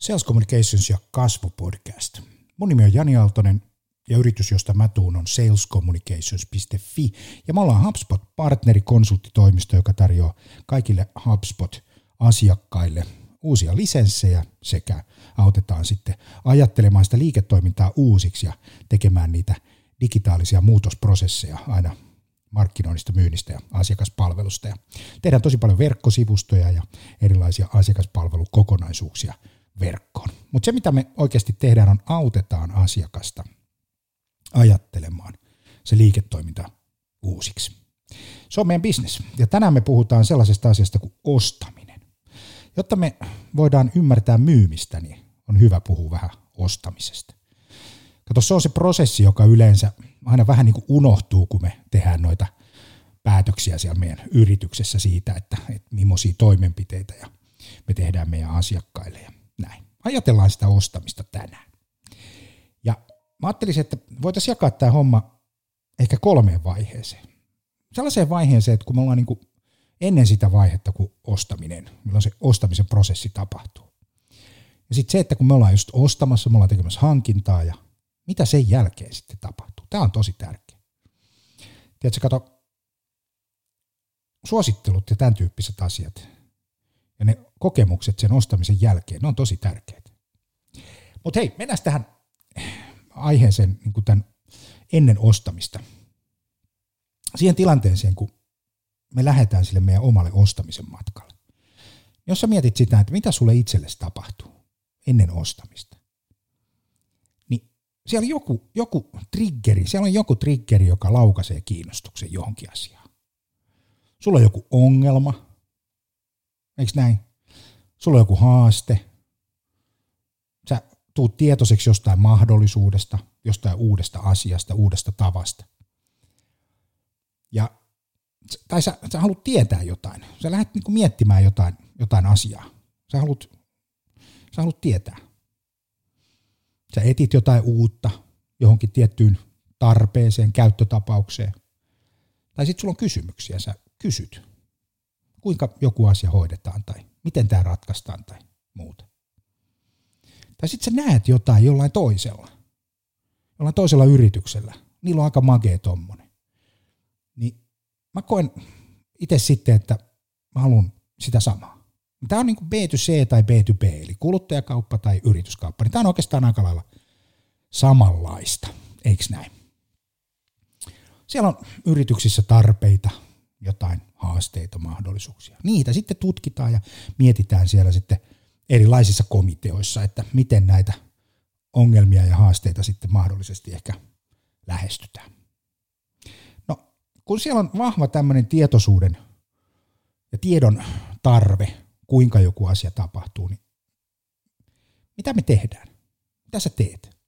Sales Communications ja kasvupodcast. Mun nimi on Jani Aaltonen ja yritys, josta mä tuun, on salescommunications.fi. Ja me ollaan HubSpot-partneri konsulttitoimisto, joka tarjoaa kaikille HubSpot-asiakkaille uusia lisenssejä sekä autetaan sitten ajattelemaan sitä liiketoimintaa uusiksi ja tekemään niitä digitaalisia muutosprosesseja aina markkinoinnista, myynnistä ja asiakaspalvelusta. Ja tehdään tosi paljon verkkosivustoja ja erilaisia asiakaspalvelukokonaisuuksia verkkoon. Mutta se, mitä me oikeasti tehdään, on autetaan asiakasta ajattelemaan se liiketoiminta uusiksi. Se on meidän bisnes. Ja tänään me puhutaan sellaisesta asiasta kuin ostaminen. Jotta me voidaan ymmärtää myymistä, niin on hyvä puhua vähän ostamisesta. Kato, se on se prosessi, joka yleensä aina vähän niin kuin unohtuu, kun me tehdään noita päätöksiä siellä meidän yrityksessä siitä, että, että millaisia toimenpiteitä ja me tehdään meidän asiakkaille ja näin. Ajatellaan sitä ostamista tänään. Ja mä ajattelisin, että voitaisiin jakaa tämä homma ehkä kolmeen vaiheeseen. Sellaiseen vaiheeseen, että kun me ollaan niin kuin ennen sitä vaihetta kuin ostaminen, milloin se ostamisen prosessi tapahtuu. Ja sitten se, että kun me ollaan just ostamassa, me ollaan tekemässä hankintaa ja mitä sen jälkeen sitten tapahtuu. Tämä on tosi tärkeä. Tiedätkö, kato, suosittelut ja tämän tyyppiset asiat ja ne kokemukset sen ostamisen jälkeen, ne on tosi tärkeitä. Mutta hei, mennään tähän aiheeseen niin tämän ennen ostamista. Siihen tilanteeseen, kun me lähdetään sille meidän omalle ostamisen matkalle. Jos sä mietit sitä, että mitä sulle itsellesi tapahtuu ennen ostamista, niin siellä on joku, joku triggeri, siellä on joku triggeri, joka laukaisee kiinnostuksen johonkin asiaan. Sulla on joku ongelma, eikö näin? Sulla on joku haaste, sä tuut tietoiseksi jostain mahdollisuudesta, jostain uudesta asiasta, uudesta tavasta. Ja, tai sä, sä haluat tietää jotain. Sä lähdet niinku miettimään jotain, jotain asiaa. Sä haluat, sä haluat tietää. Sä etit jotain uutta johonkin tiettyyn tarpeeseen, käyttötapaukseen. Tai sitten sulla on kysymyksiä, sä kysyt, kuinka joku asia hoidetaan tai miten tämä ratkaistaan tai muuta. Tai sitten sä näet jotain jollain toisella, jollain toisella yrityksellä. Niillä on aika magea tommonen. Niin mä koen itse sitten, että mä haluan sitä samaa. Tämä on niin kuin B2C tai B2B, eli kuluttajakauppa tai yrityskauppa. Niin tämä on oikeastaan aika lailla samanlaista, eikö näin? Siellä on yrityksissä tarpeita, jotain haasteita, mahdollisuuksia. Niitä sitten tutkitaan ja mietitään siellä sitten – erilaisissa komiteoissa, että miten näitä ongelmia ja haasteita sitten mahdollisesti ehkä lähestytään. No, kun siellä on vahva tämmöinen tietoisuuden ja tiedon tarve, kuinka joku asia tapahtuu, niin mitä me tehdään? Mitä sä teet?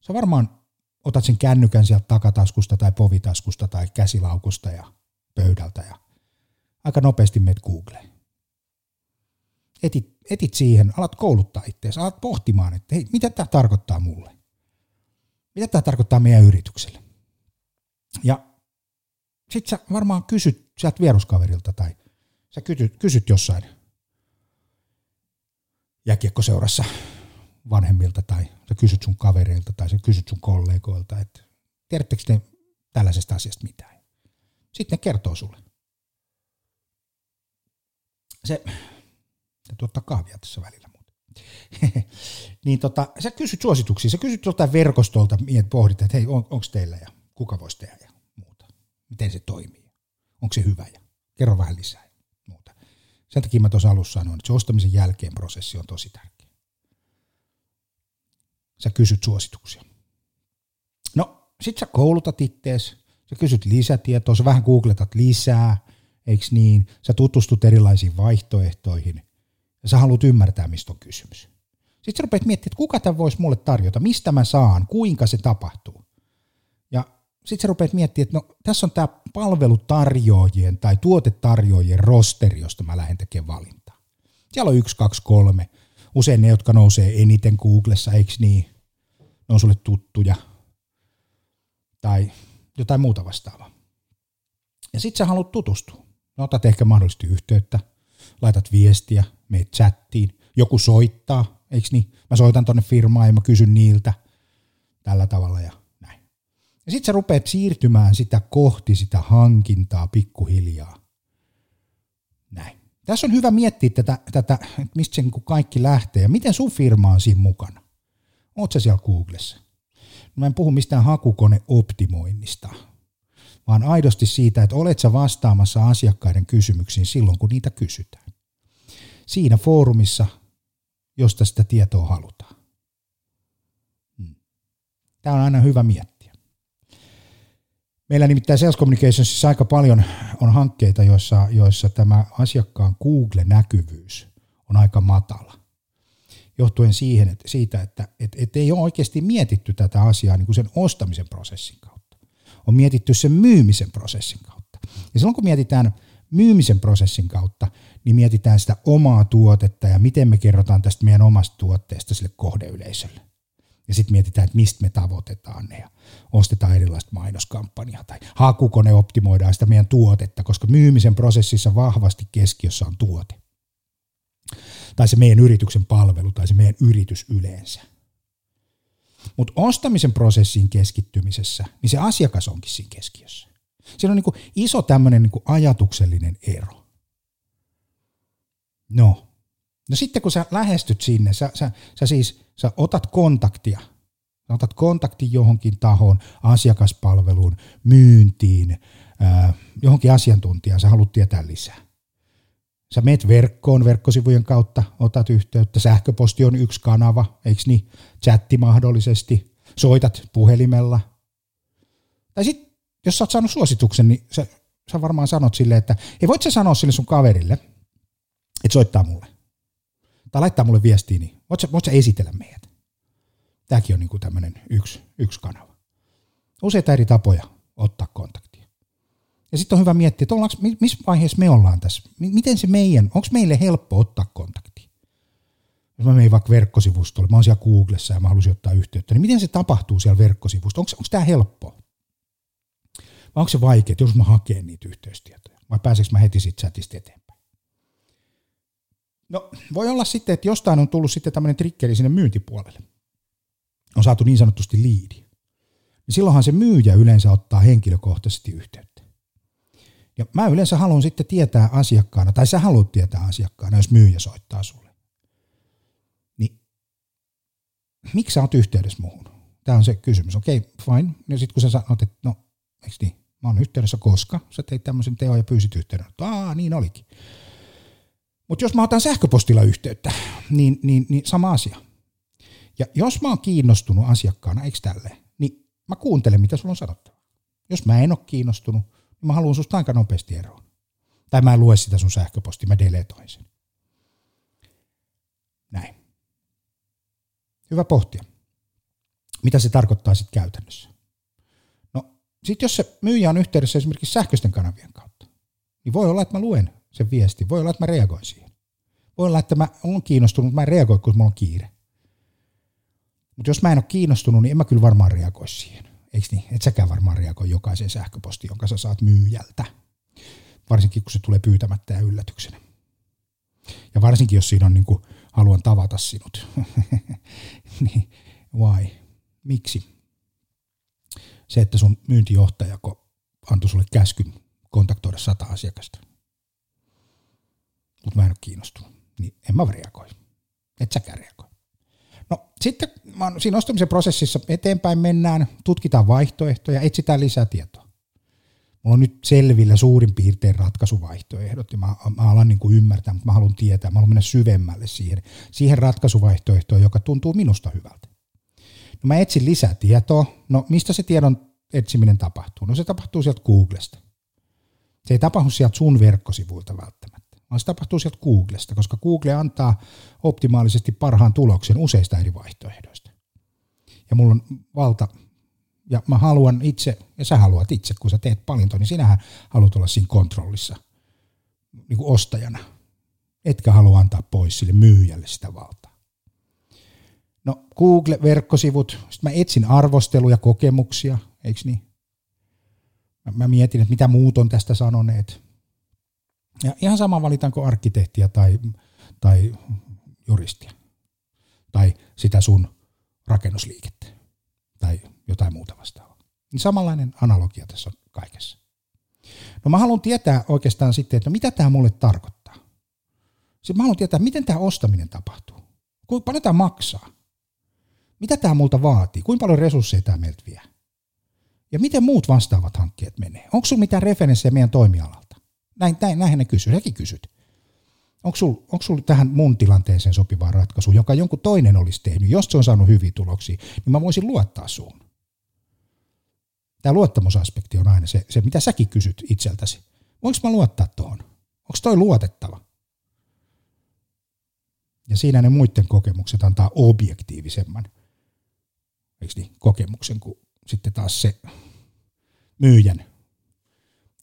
Sä varmaan otat sen kännykän sieltä takataskusta tai povitaskusta tai käsilaukusta ja pöydältä ja aika nopeasti menet Googleen etit, etit siihen, alat kouluttaa itseäsi, alat pohtimaan, että hei, mitä tämä tarkoittaa mulle? Mitä tämä tarkoittaa meidän yritykselle? Ja sit sä varmaan kysyt sieltä vieruskaverilta tai sä kysyt, kysyt jossain jääkiekkoseurassa vanhemmilta tai sä kysyt sun kavereilta tai sä kysyt sun kollegoilta, että tiedättekö te tällaisesta asiasta mitään? Sitten ne kertoo sulle. Se Täytyy ottaa kahvia tässä välillä. niin tota, sä kysyt suosituksia, sä kysyt joltain verkostolta, miet pohdit, että hei, on, onko teillä ja kuka voisi tehdä ja muuta. Miten se toimii, onko se hyvä ja kerro vähän lisää ja muuta. Sen takia mä tuossa alussa sanoin, että se ostamisen jälkeen prosessi on tosi tärkeä. Sä kysyt suosituksia. No, sit sä koulutat ittees, sä kysyt lisätietoa, sä vähän googletat lisää, eikö niin? Sä tutustut erilaisiin vaihtoehtoihin – ja sä haluat ymmärtää, mistä on kysymys. Sitten sä rupeat miettimään, että kuka tämän voisi mulle tarjota, mistä mä saan, kuinka se tapahtuu. Ja sitten sä rupeat miettimään, että no, tässä on tämä palvelutarjoajien tai tuotetarjoajien rosteri, josta mä lähden tekemään valintaa. Siellä on yksi, kaksi, kolme. Usein ne, jotka nousee eniten Googlessa, eikö niin? Ne on sulle tuttuja. Tai jotain muuta vastaavaa. Ja sitten sä haluat tutustua. No, otat ehkä mahdollisesti yhteyttä, laitat viestiä, meet chattiin, joku soittaa, eikö niin? Mä soitan tonne firmaan ja mä kysyn niiltä tällä tavalla ja näin. Ja sitten sä rupeat siirtymään sitä kohti sitä hankintaa pikkuhiljaa. Näin. Tässä on hyvä miettiä tätä, tätä että mistä se niin kaikki lähtee ja miten sun firma on siinä mukana. Oot sä siellä Googlessa? Mä en puhu mistään hakukoneoptimoinnista, vaan aidosti siitä, että olet sä vastaamassa asiakkaiden kysymyksiin silloin, kun niitä kysytään. Siinä foorumissa, josta sitä tietoa halutaan. Hmm. Tämä on aina hyvä miettiä. Meillä nimittäin Sales Communicationsissa aika paljon on hankkeita, joissa, joissa tämä asiakkaan Google-näkyvyys on aika matala johtuen siihen, että, siitä, että et, et ei ole oikeasti mietitty tätä asiaa niin kuin sen ostamisen prosessin kautta. On mietitty sen myymisen prosessin kautta. Ja silloin kun mietitään myymisen prosessin kautta, niin mietitään sitä omaa tuotetta ja miten me kerrotaan tästä meidän omasta tuotteesta sille kohdeyleisölle. Ja sitten mietitään, että mistä me tavoitetaan ne ja ostetaan erilaista mainoskampanjaa tai hakukone optimoidaan sitä meidän tuotetta, koska myymisen prosessissa vahvasti keskiössä on tuote tai se meidän yrityksen palvelu tai se meidän yritys yleensä. Mutta ostamisen prosessiin keskittymisessä, niin se asiakas onkin siinä keskiössä. Siinä on niinku iso tämmöinen niinku ajatuksellinen ero. No. no sitten kun sä lähestyt sinne, sä, sä, sä siis sä otat kontaktia, sä otat kontaktin johonkin tahoon, asiakaspalveluun, myyntiin, johonkin asiantuntijaan, sä haluat tietää lisää Sä meet verkkoon verkkosivujen kautta, otat yhteyttä, sähköposti on yksi kanava, eikö niin, chatti mahdollisesti, soitat puhelimella. Tai sitten, jos sä oot saanut suosituksen, niin sä, sä varmaan sanot silleen, että ei voit sä sanoa sille sun kaverille, että soittaa mulle. Tai laittaa mulle viestiä, niin voit sä, voit sä esitellä meidät. Tämäkin on niin tämmöinen yksi, yksi kanava. Useita eri tapoja ottaa kontakti. Ja sitten on hyvä miettiä, että ollaanko, missä vaiheessa me ollaan tässä. Miten se meidän, onko meille helppo ottaa kontakti? Jos mä menen vaikka verkkosivustolle, mä oon siellä Googlessa ja mä haluaisin ottaa yhteyttä, niin miten se tapahtuu siellä verkkosivustolla? Onko, tämä helppoa? Vai onko se vaikeaa, jos mä hakeen niitä yhteystietoja? Vai pääseekö mä heti siitä chatista eteenpäin? No, voi olla sitten, että jostain on tullut sitten tämmöinen trikkeri sinne myyntipuolelle. On saatu niin sanotusti liidi. Niin silloinhan se myyjä yleensä ottaa henkilökohtaisesti yhteyttä. Ja mä yleensä haluan sitten tietää asiakkaana, tai sä haluat tietää asiakkaana, jos myyjä soittaa sulle. Niin miksi sä oot yhteydessä muuhun? Tämä on se kysymys. Okei, okay, fine. Ja sitten kun sä sanot, että no, eikö niin? Mä oon yhteydessä koska sä teit tämmöisen teon ja pyysit yhteyden. Aa, niin olikin. Mutta jos mä otan sähköpostilla yhteyttä, niin, niin, niin sama asia. Ja jos mä oon kiinnostunut asiakkaana, eikö tälleen, niin mä kuuntelen, mitä sulla on sanottava. Jos mä en ole kiinnostunut, mä haluan susta aika nopeasti eroon. Tai mä en lue sitä sun sähköpostia, mä deletoin sen. Näin. Hyvä pohtia. Mitä se tarkoittaa sitten käytännössä? No, sitten jos se myyjä on yhteydessä esimerkiksi sähköisten kanavien kautta, niin voi olla, että mä luen sen viestin. Voi olla, että mä reagoin siihen. Voi olla, että mä olen kiinnostunut, mutta mä en reagoi, kun mulla on kiire. Mutta jos mä en ole kiinnostunut, niin en mä kyllä varmaan reagoi siihen. Eikö niin? Et säkään varmaan reagoi jokaisen sähköposti, jonka sä saat myyjältä. Varsinkin, kun se tulee pyytämättä ja yllätyksenä. Ja varsinkin, jos siinä on niin kuin, haluan tavata sinut. niin, why? Miksi? Se, että sun myyntijohtaja antoi sulle käskyn kontaktoida sata asiakasta. Mutta mä en ole kiinnostunut. Niin en mä reagoi. Et säkään reagoi. No sitten siinä ostamisen prosessissa eteenpäin mennään, tutkitaan vaihtoehtoja, etsitään lisää tietoa. Mulla on nyt selvillä suurin piirtein ratkaisuvaihtoehdot ja mä, mä alan niin kuin ymmärtää, mutta mä haluan tietää, mä haluan mennä syvemmälle siihen, siihen ratkaisuvaihtoehtoon, joka tuntuu minusta hyvältä. No mä etsin lisää tietoa. No mistä se tiedon etsiminen tapahtuu? No se tapahtuu sieltä Googlesta. Se ei tapahdu sieltä sun verkkosivuilta välttämättä vaan se tapahtuu sieltä Googlesta, koska Google antaa optimaalisesti parhaan tuloksen useista eri vaihtoehdoista. Ja mulla on valta, ja mä haluan itse, ja sä haluat itse, kun sä teet paljon, niin sinähän haluat olla siinä kontrollissa niin kuin ostajana. Etkä halua antaa pois sille myyjälle sitä valtaa. No Google-verkkosivut, sitten mä etsin arvosteluja, kokemuksia, eikö niin? Mä mietin, että mitä muut on tästä sanoneet, ja ihan sama valitaanko arkkitehtiä tai, tai floristiä tai sitä sun rakennusliikettä tai jotain muuta vastaavaa. Niin samanlainen analogia tässä on kaikessa. No mä haluan tietää oikeastaan sitten, että mitä tämä mulle tarkoittaa. Sitten mä haluan tietää, miten tämä ostaminen tapahtuu. Kuinka paljon tämä maksaa? Mitä tämä multa vaatii? Kuinka paljon resursseja tämä meiltä vie? Ja miten muut vastaavat hankkeet menee? Onko sulla mitään referenssejä meidän toimialalta? Näin, näin, näinhän ne kysyy. Säkin kysyt. Onko sulla sul tähän mun tilanteeseen sopivaa ratkaisu, jonka jonkun toinen olisi tehnyt? Jos se on saanut hyviä tuloksia, niin mä voisin luottaa suun. Tämä luottamusaspekti on aina se, se, mitä säkin kysyt itseltäsi. Voinko mä luottaa tuohon? Onko toi luotettava? Ja siinä ne muiden kokemukset antaa objektiivisemman eikö niin, kokemuksen kuin sitten taas se myyjän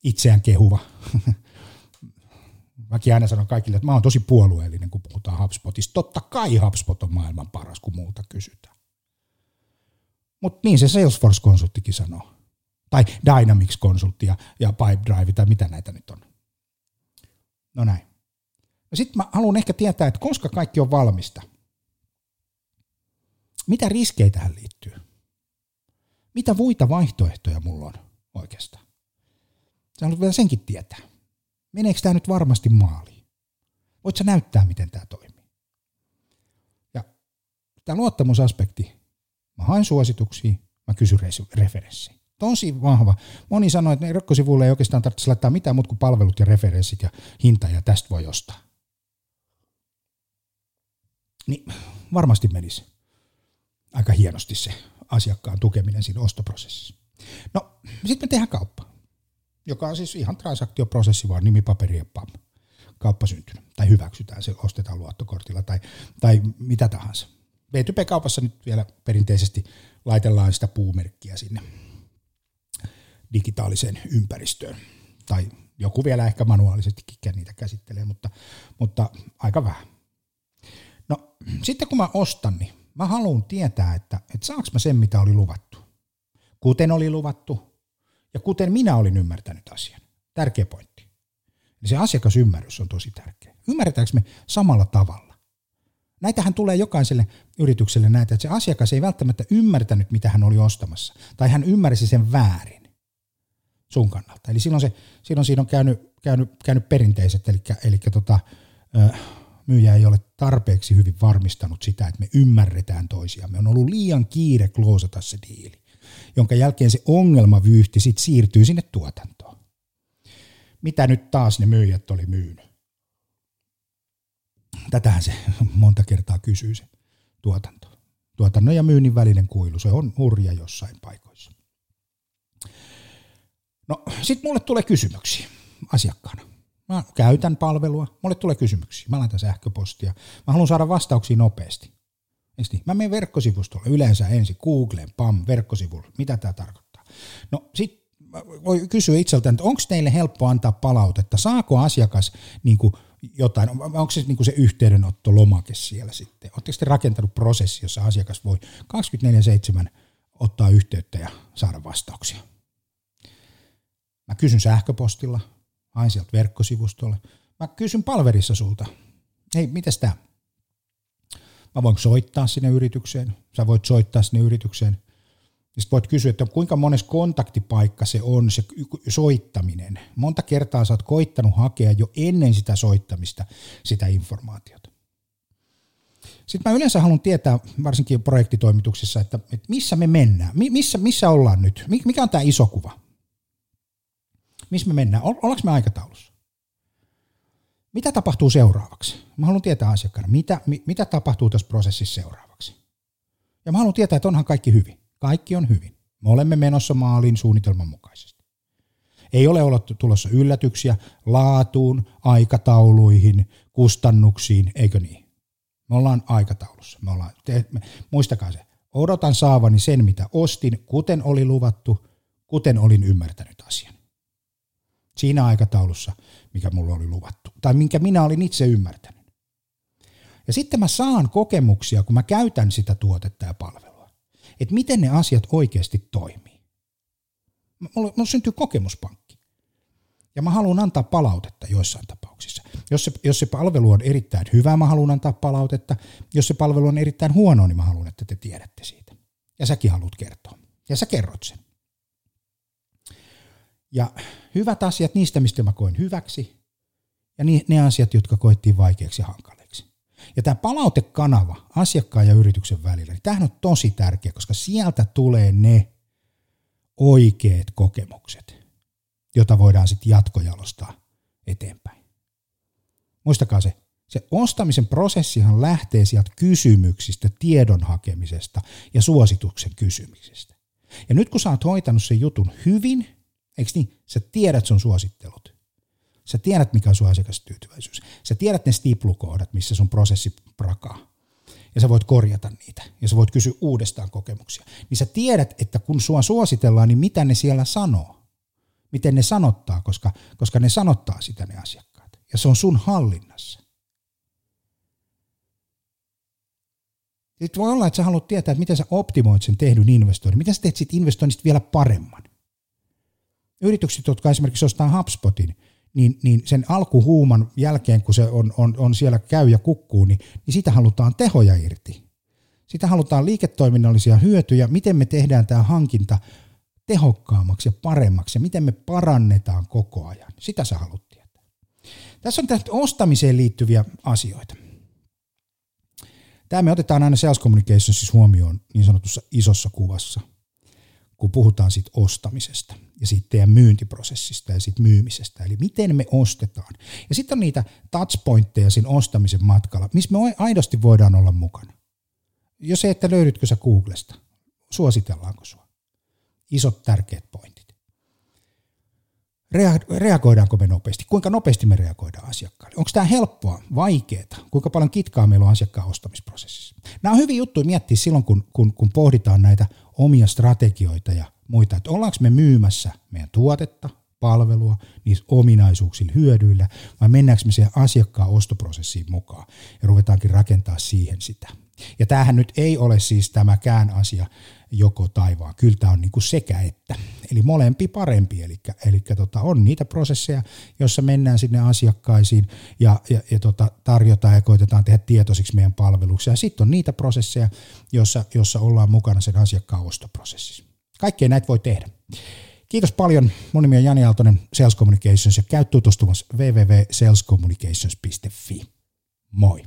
itseään kehuva. Mäkin aina sanon kaikille, että mä oon tosi puolueellinen, kun puhutaan HubSpotista. Totta kai HubSpot on maailman paras, kun muuta kysytään. Mutta niin se Salesforce-konsulttikin sanoo. Tai Dynamics-konsultti ja, ja Pipedrive tai mitä näitä nyt on. No näin. No sitten mä haluan ehkä tietää, että koska kaikki on valmista. Mitä riskejä tähän liittyy? Mitä muita vaihtoehtoja mulla on oikeastaan? Sä haluat vielä senkin tietää. Meneekö tämä nyt varmasti maaliin? Voit sä näyttää, miten tämä toimii? Ja tämä luottamusaspekti, mä haen suosituksia, mä kysyn referenssiä. Tosi vahva. Moni sanoi, että verkkosivuille ei oikeastaan tarvitse laittaa mitään muuta kuin palvelut ja referenssit ja hinta ja tästä voi ostaa. Niin varmasti menisi aika hienosti se asiakkaan tukeminen siinä ostoprosessissa. No, sitten me tehdään kauppa, joka on siis ihan transaktioprosessi, vaan ja pam. Kauppa syntynyt, tai hyväksytään se, ostetaan luottokortilla tai, tai mitä tahansa. B2B-kaupassa nyt vielä perinteisesti laitellaan sitä puumerkkiä sinne digitaaliseen ympäristöön. Tai joku vielä ehkä manuaalisestikin niitä käsittelee, mutta, mutta aika vähän. No sitten kun mä ostan, niin mä haluan tietää, että, että saanko mä sen, mitä oli luvattu. Kuten oli luvattu ja kuten minä olin ymmärtänyt asian. Tärkeä pointti. Eli se asiakasymmärrys on tosi tärkeä. Ymmärretäänkö me samalla tavalla? Näitähän tulee jokaiselle yritykselle näitä, että se asiakas ei välttämättä ymmärtänyt, mitä hän oli ostamassa. Tai hän ymmärsi sen väärin sun kannalta. Eli silloin, se, silloin siinä on käynyt, käynyt, käynyt perinteiset, eli, eli tota, myyjä ei ole tarpeeksi hyvin varmistanut sitä, että me ymmärretään toisiamme. On ollut liian kiire kloosata se diili, jonka jälkeen se ongelmavyyhti sitten siirtyy sinne tuotantoon. Mitä nyt taas ne myyjät oli myynyt? Tätähän se monta kertaa kysyy se tuotanto. Tuotannon ja myynnin välinen kuilu, se on hurja jossain paikoissa. No, sitten mulle tulee kysymyksiä asiakkaana. Mä käytän palvelua, mulle tulee kysymyksiä, mä laitan sähköpostia, mä haluan saada vastauksia nopeasti. Niin? Mä menen verkkosivustolle yleensä ensin Googleen, pam, verkkosivulle, mitä tämä tarkoittaa. No sit voi kysyä itseltään, että onko teille helppo antaa palautetta, saako asiakas niin kuin jotain, onko se niin se yhteydenottolomake siellä sitten, oletteko te rakentanut prosessi, jossa asiakas voi 24-7 ottaa yhteyttä ja saada vastauksia. Mä kysyn sähköpostilla, hain sieltä verkkosivustolle. Mä kysyn palverissa sulta, hei, mitäs tää? Mä voin soittaa sinne yritykseen, sä voit soittaa sinne yritykseen. Sitten voit kysyä, että kuinka mones kontaktipaikka se on, se soittaminen. Monta kertaa sä oot koittanut hakea jo ennen sitä soittamista sitä informaatiota. Sitten mä yleensä haluan tietää, varsinkin projektitoimituksissa, että, että missä me mennään, missä, missä ollaan nyt, mikä on tämä iso kuva missä me mennään, ollaanko me aikataulussa? Mitä tapahtuu seuraavaksi? Mä haluan tietää asiakkaana, mitä, mi, mitä tapahtuu tässä prosessissa seuraavaksi. Ja mä haluan tietää, että onhan kaikki hyvin. Kaikki on hyvin. Me olemme menossa maaliin suunnitelman mukaisesti. Ei ole ollut tulossa yllätyksiä laatuun, aikatauluihin, kustannuksiin, eikö niin? Me ollaan aikataulussa. Me ollaan, te, me, muistakaa se. Odotan saavani sen, mitä ostin, kuten oli luvattu, kuten olin ymmärtänyt asian siinä aikataulussa, mikä mulla oli luvattu, tai minkä minä olin itse ymmärtänyt. Ja sitten mä saan kokemuksia, kun mä käytän sitä tuotetta ja palvelua, että miten ne asiat oikeasti toimii. Mulla, mulla syntyy kokemuspankki. Ja mä haluan antaa palautetta joissain tapauksissa. Jos se, jos se palvelu on erittäin hyvä, mä haluan antaa palautetta. Jos se palvelu on erittäin huono, niin mä haluan, että te tiedätte siitä. Ja säkin haluat kertoa. Ja sä kerrot sen. Ja hyvät asiat niistä, mistä mä koin hyväksi, ja ne asiat, jotka koettiin vaikeaksi ja hankaliksi. Ja tämä palautekanava asiakkaan ja yrityksen välillä, niin tämähän on tosi tärkeä, koska sieltä tulee ne oikeat kokemukset, jota voidaan sitten jatkojalostaa eteenpäin. Muistakaa se, se ostamisen prosessihan lähtee sieltä kysymyksistä, tiedon hakemisesta ja suosituksen kysymisestä. Ja nyt kun sä oot hoitanut sen jutun hyvin, eikö niin, sä tiedät sun suosittelut. Sä tiedät, mikä on sun asiakastyytyväisyys. Sä tiedät ne stiplukohdat, missä sun prosessi prakaa. Ja sä voit korjata niitä. Ja sä voit kysyä uudestaan kokemuksia. Niin sä tiedät, että kun sua suositellaan, niin mitä ne siellä sanoo. Miten ne sanottaa, koska, koska ne sanottaa sitä ne asiakkaat. Ja se on sun hallinnassa. Sitten voi olla, että sä haluat tietää, että miten sä optimoit sen tehdyn investoinnin. Miten sä teet siitä investoinnista vielä paremman. Yritykset, jotka esimerkiksi ostaa HubSpotin, niin, niin sen alkuhuuman jälkeen, kun se on, on, on siellä käy ja kukkuu, niin, niin sitä halutaan tehoja irti. Sitä halutaan liiketoiminnallisia hyötyjä, miten me tehdään tämä hankinta tehokkaammaksi ja paremmaksi ja miten me parannetaan koko ajan. Sitä sä haluat tietää. Tässä on tästä ostamiseen liittyviä asioita. Tämä me otetaan aina sales communicationsissa huomioon niin sanotussa isossa kuvassa – kun puhutaan siitä ostamisesta ja siitä teidän myyntiprosessista ja siitä myymisestä, eli miten me ostetaan. Ja sitten on niitä touchpointteja siinä ostamisen matkalla, missä me aidosti voidaan olla mukana. Jos ei, että löydytkö sä Googlesta, suositellaanko sua? Isot tärkeät pointit reagoidaanko me nopeasti, kuinka nopeasti me reagoidaan asiakkaalle. Onko tämä helppoa, vaikeaa, kuinka paljon kitkaa meillä on asiakkaan ostamisprosessissa. Nämä on hyviä juttuja miettiä silloin, kun, kun, kun pohditaan näitä omia strategioita ja muita, että ollaanko me myymässä meidän tuotetta, palvelua, niissä ominaisuuksilla, hyödyillä, vai mennäänkö me siihen asiakkaan ostoprosessiin mukaan ja ruvetaankin rakentaa siihen sitä. Ja tämähän nyt ei ole siis tämäkään asia joko tai vaan, kyllä tämä on niin kuin sekä että. Eli molempi parempi, eli, eli tota, on niitä prosesseja, joissa mennään sinne asiakkaisiin ja, ja, ja tota, tarjotaan ja koitetaan tehdä tietoisiksi meidän palveluksia. Ja sitten on niitä prosesseja, joissa, joissa ollaan mukana sen asiakkaan ostoprosessissa. Kaikkea näitä voi tehdä. Kiitos paljon. Mun nimi on Jani Aaltonen Sales Communications ja käy tutustumassa www.salescommunications.fi. Moi!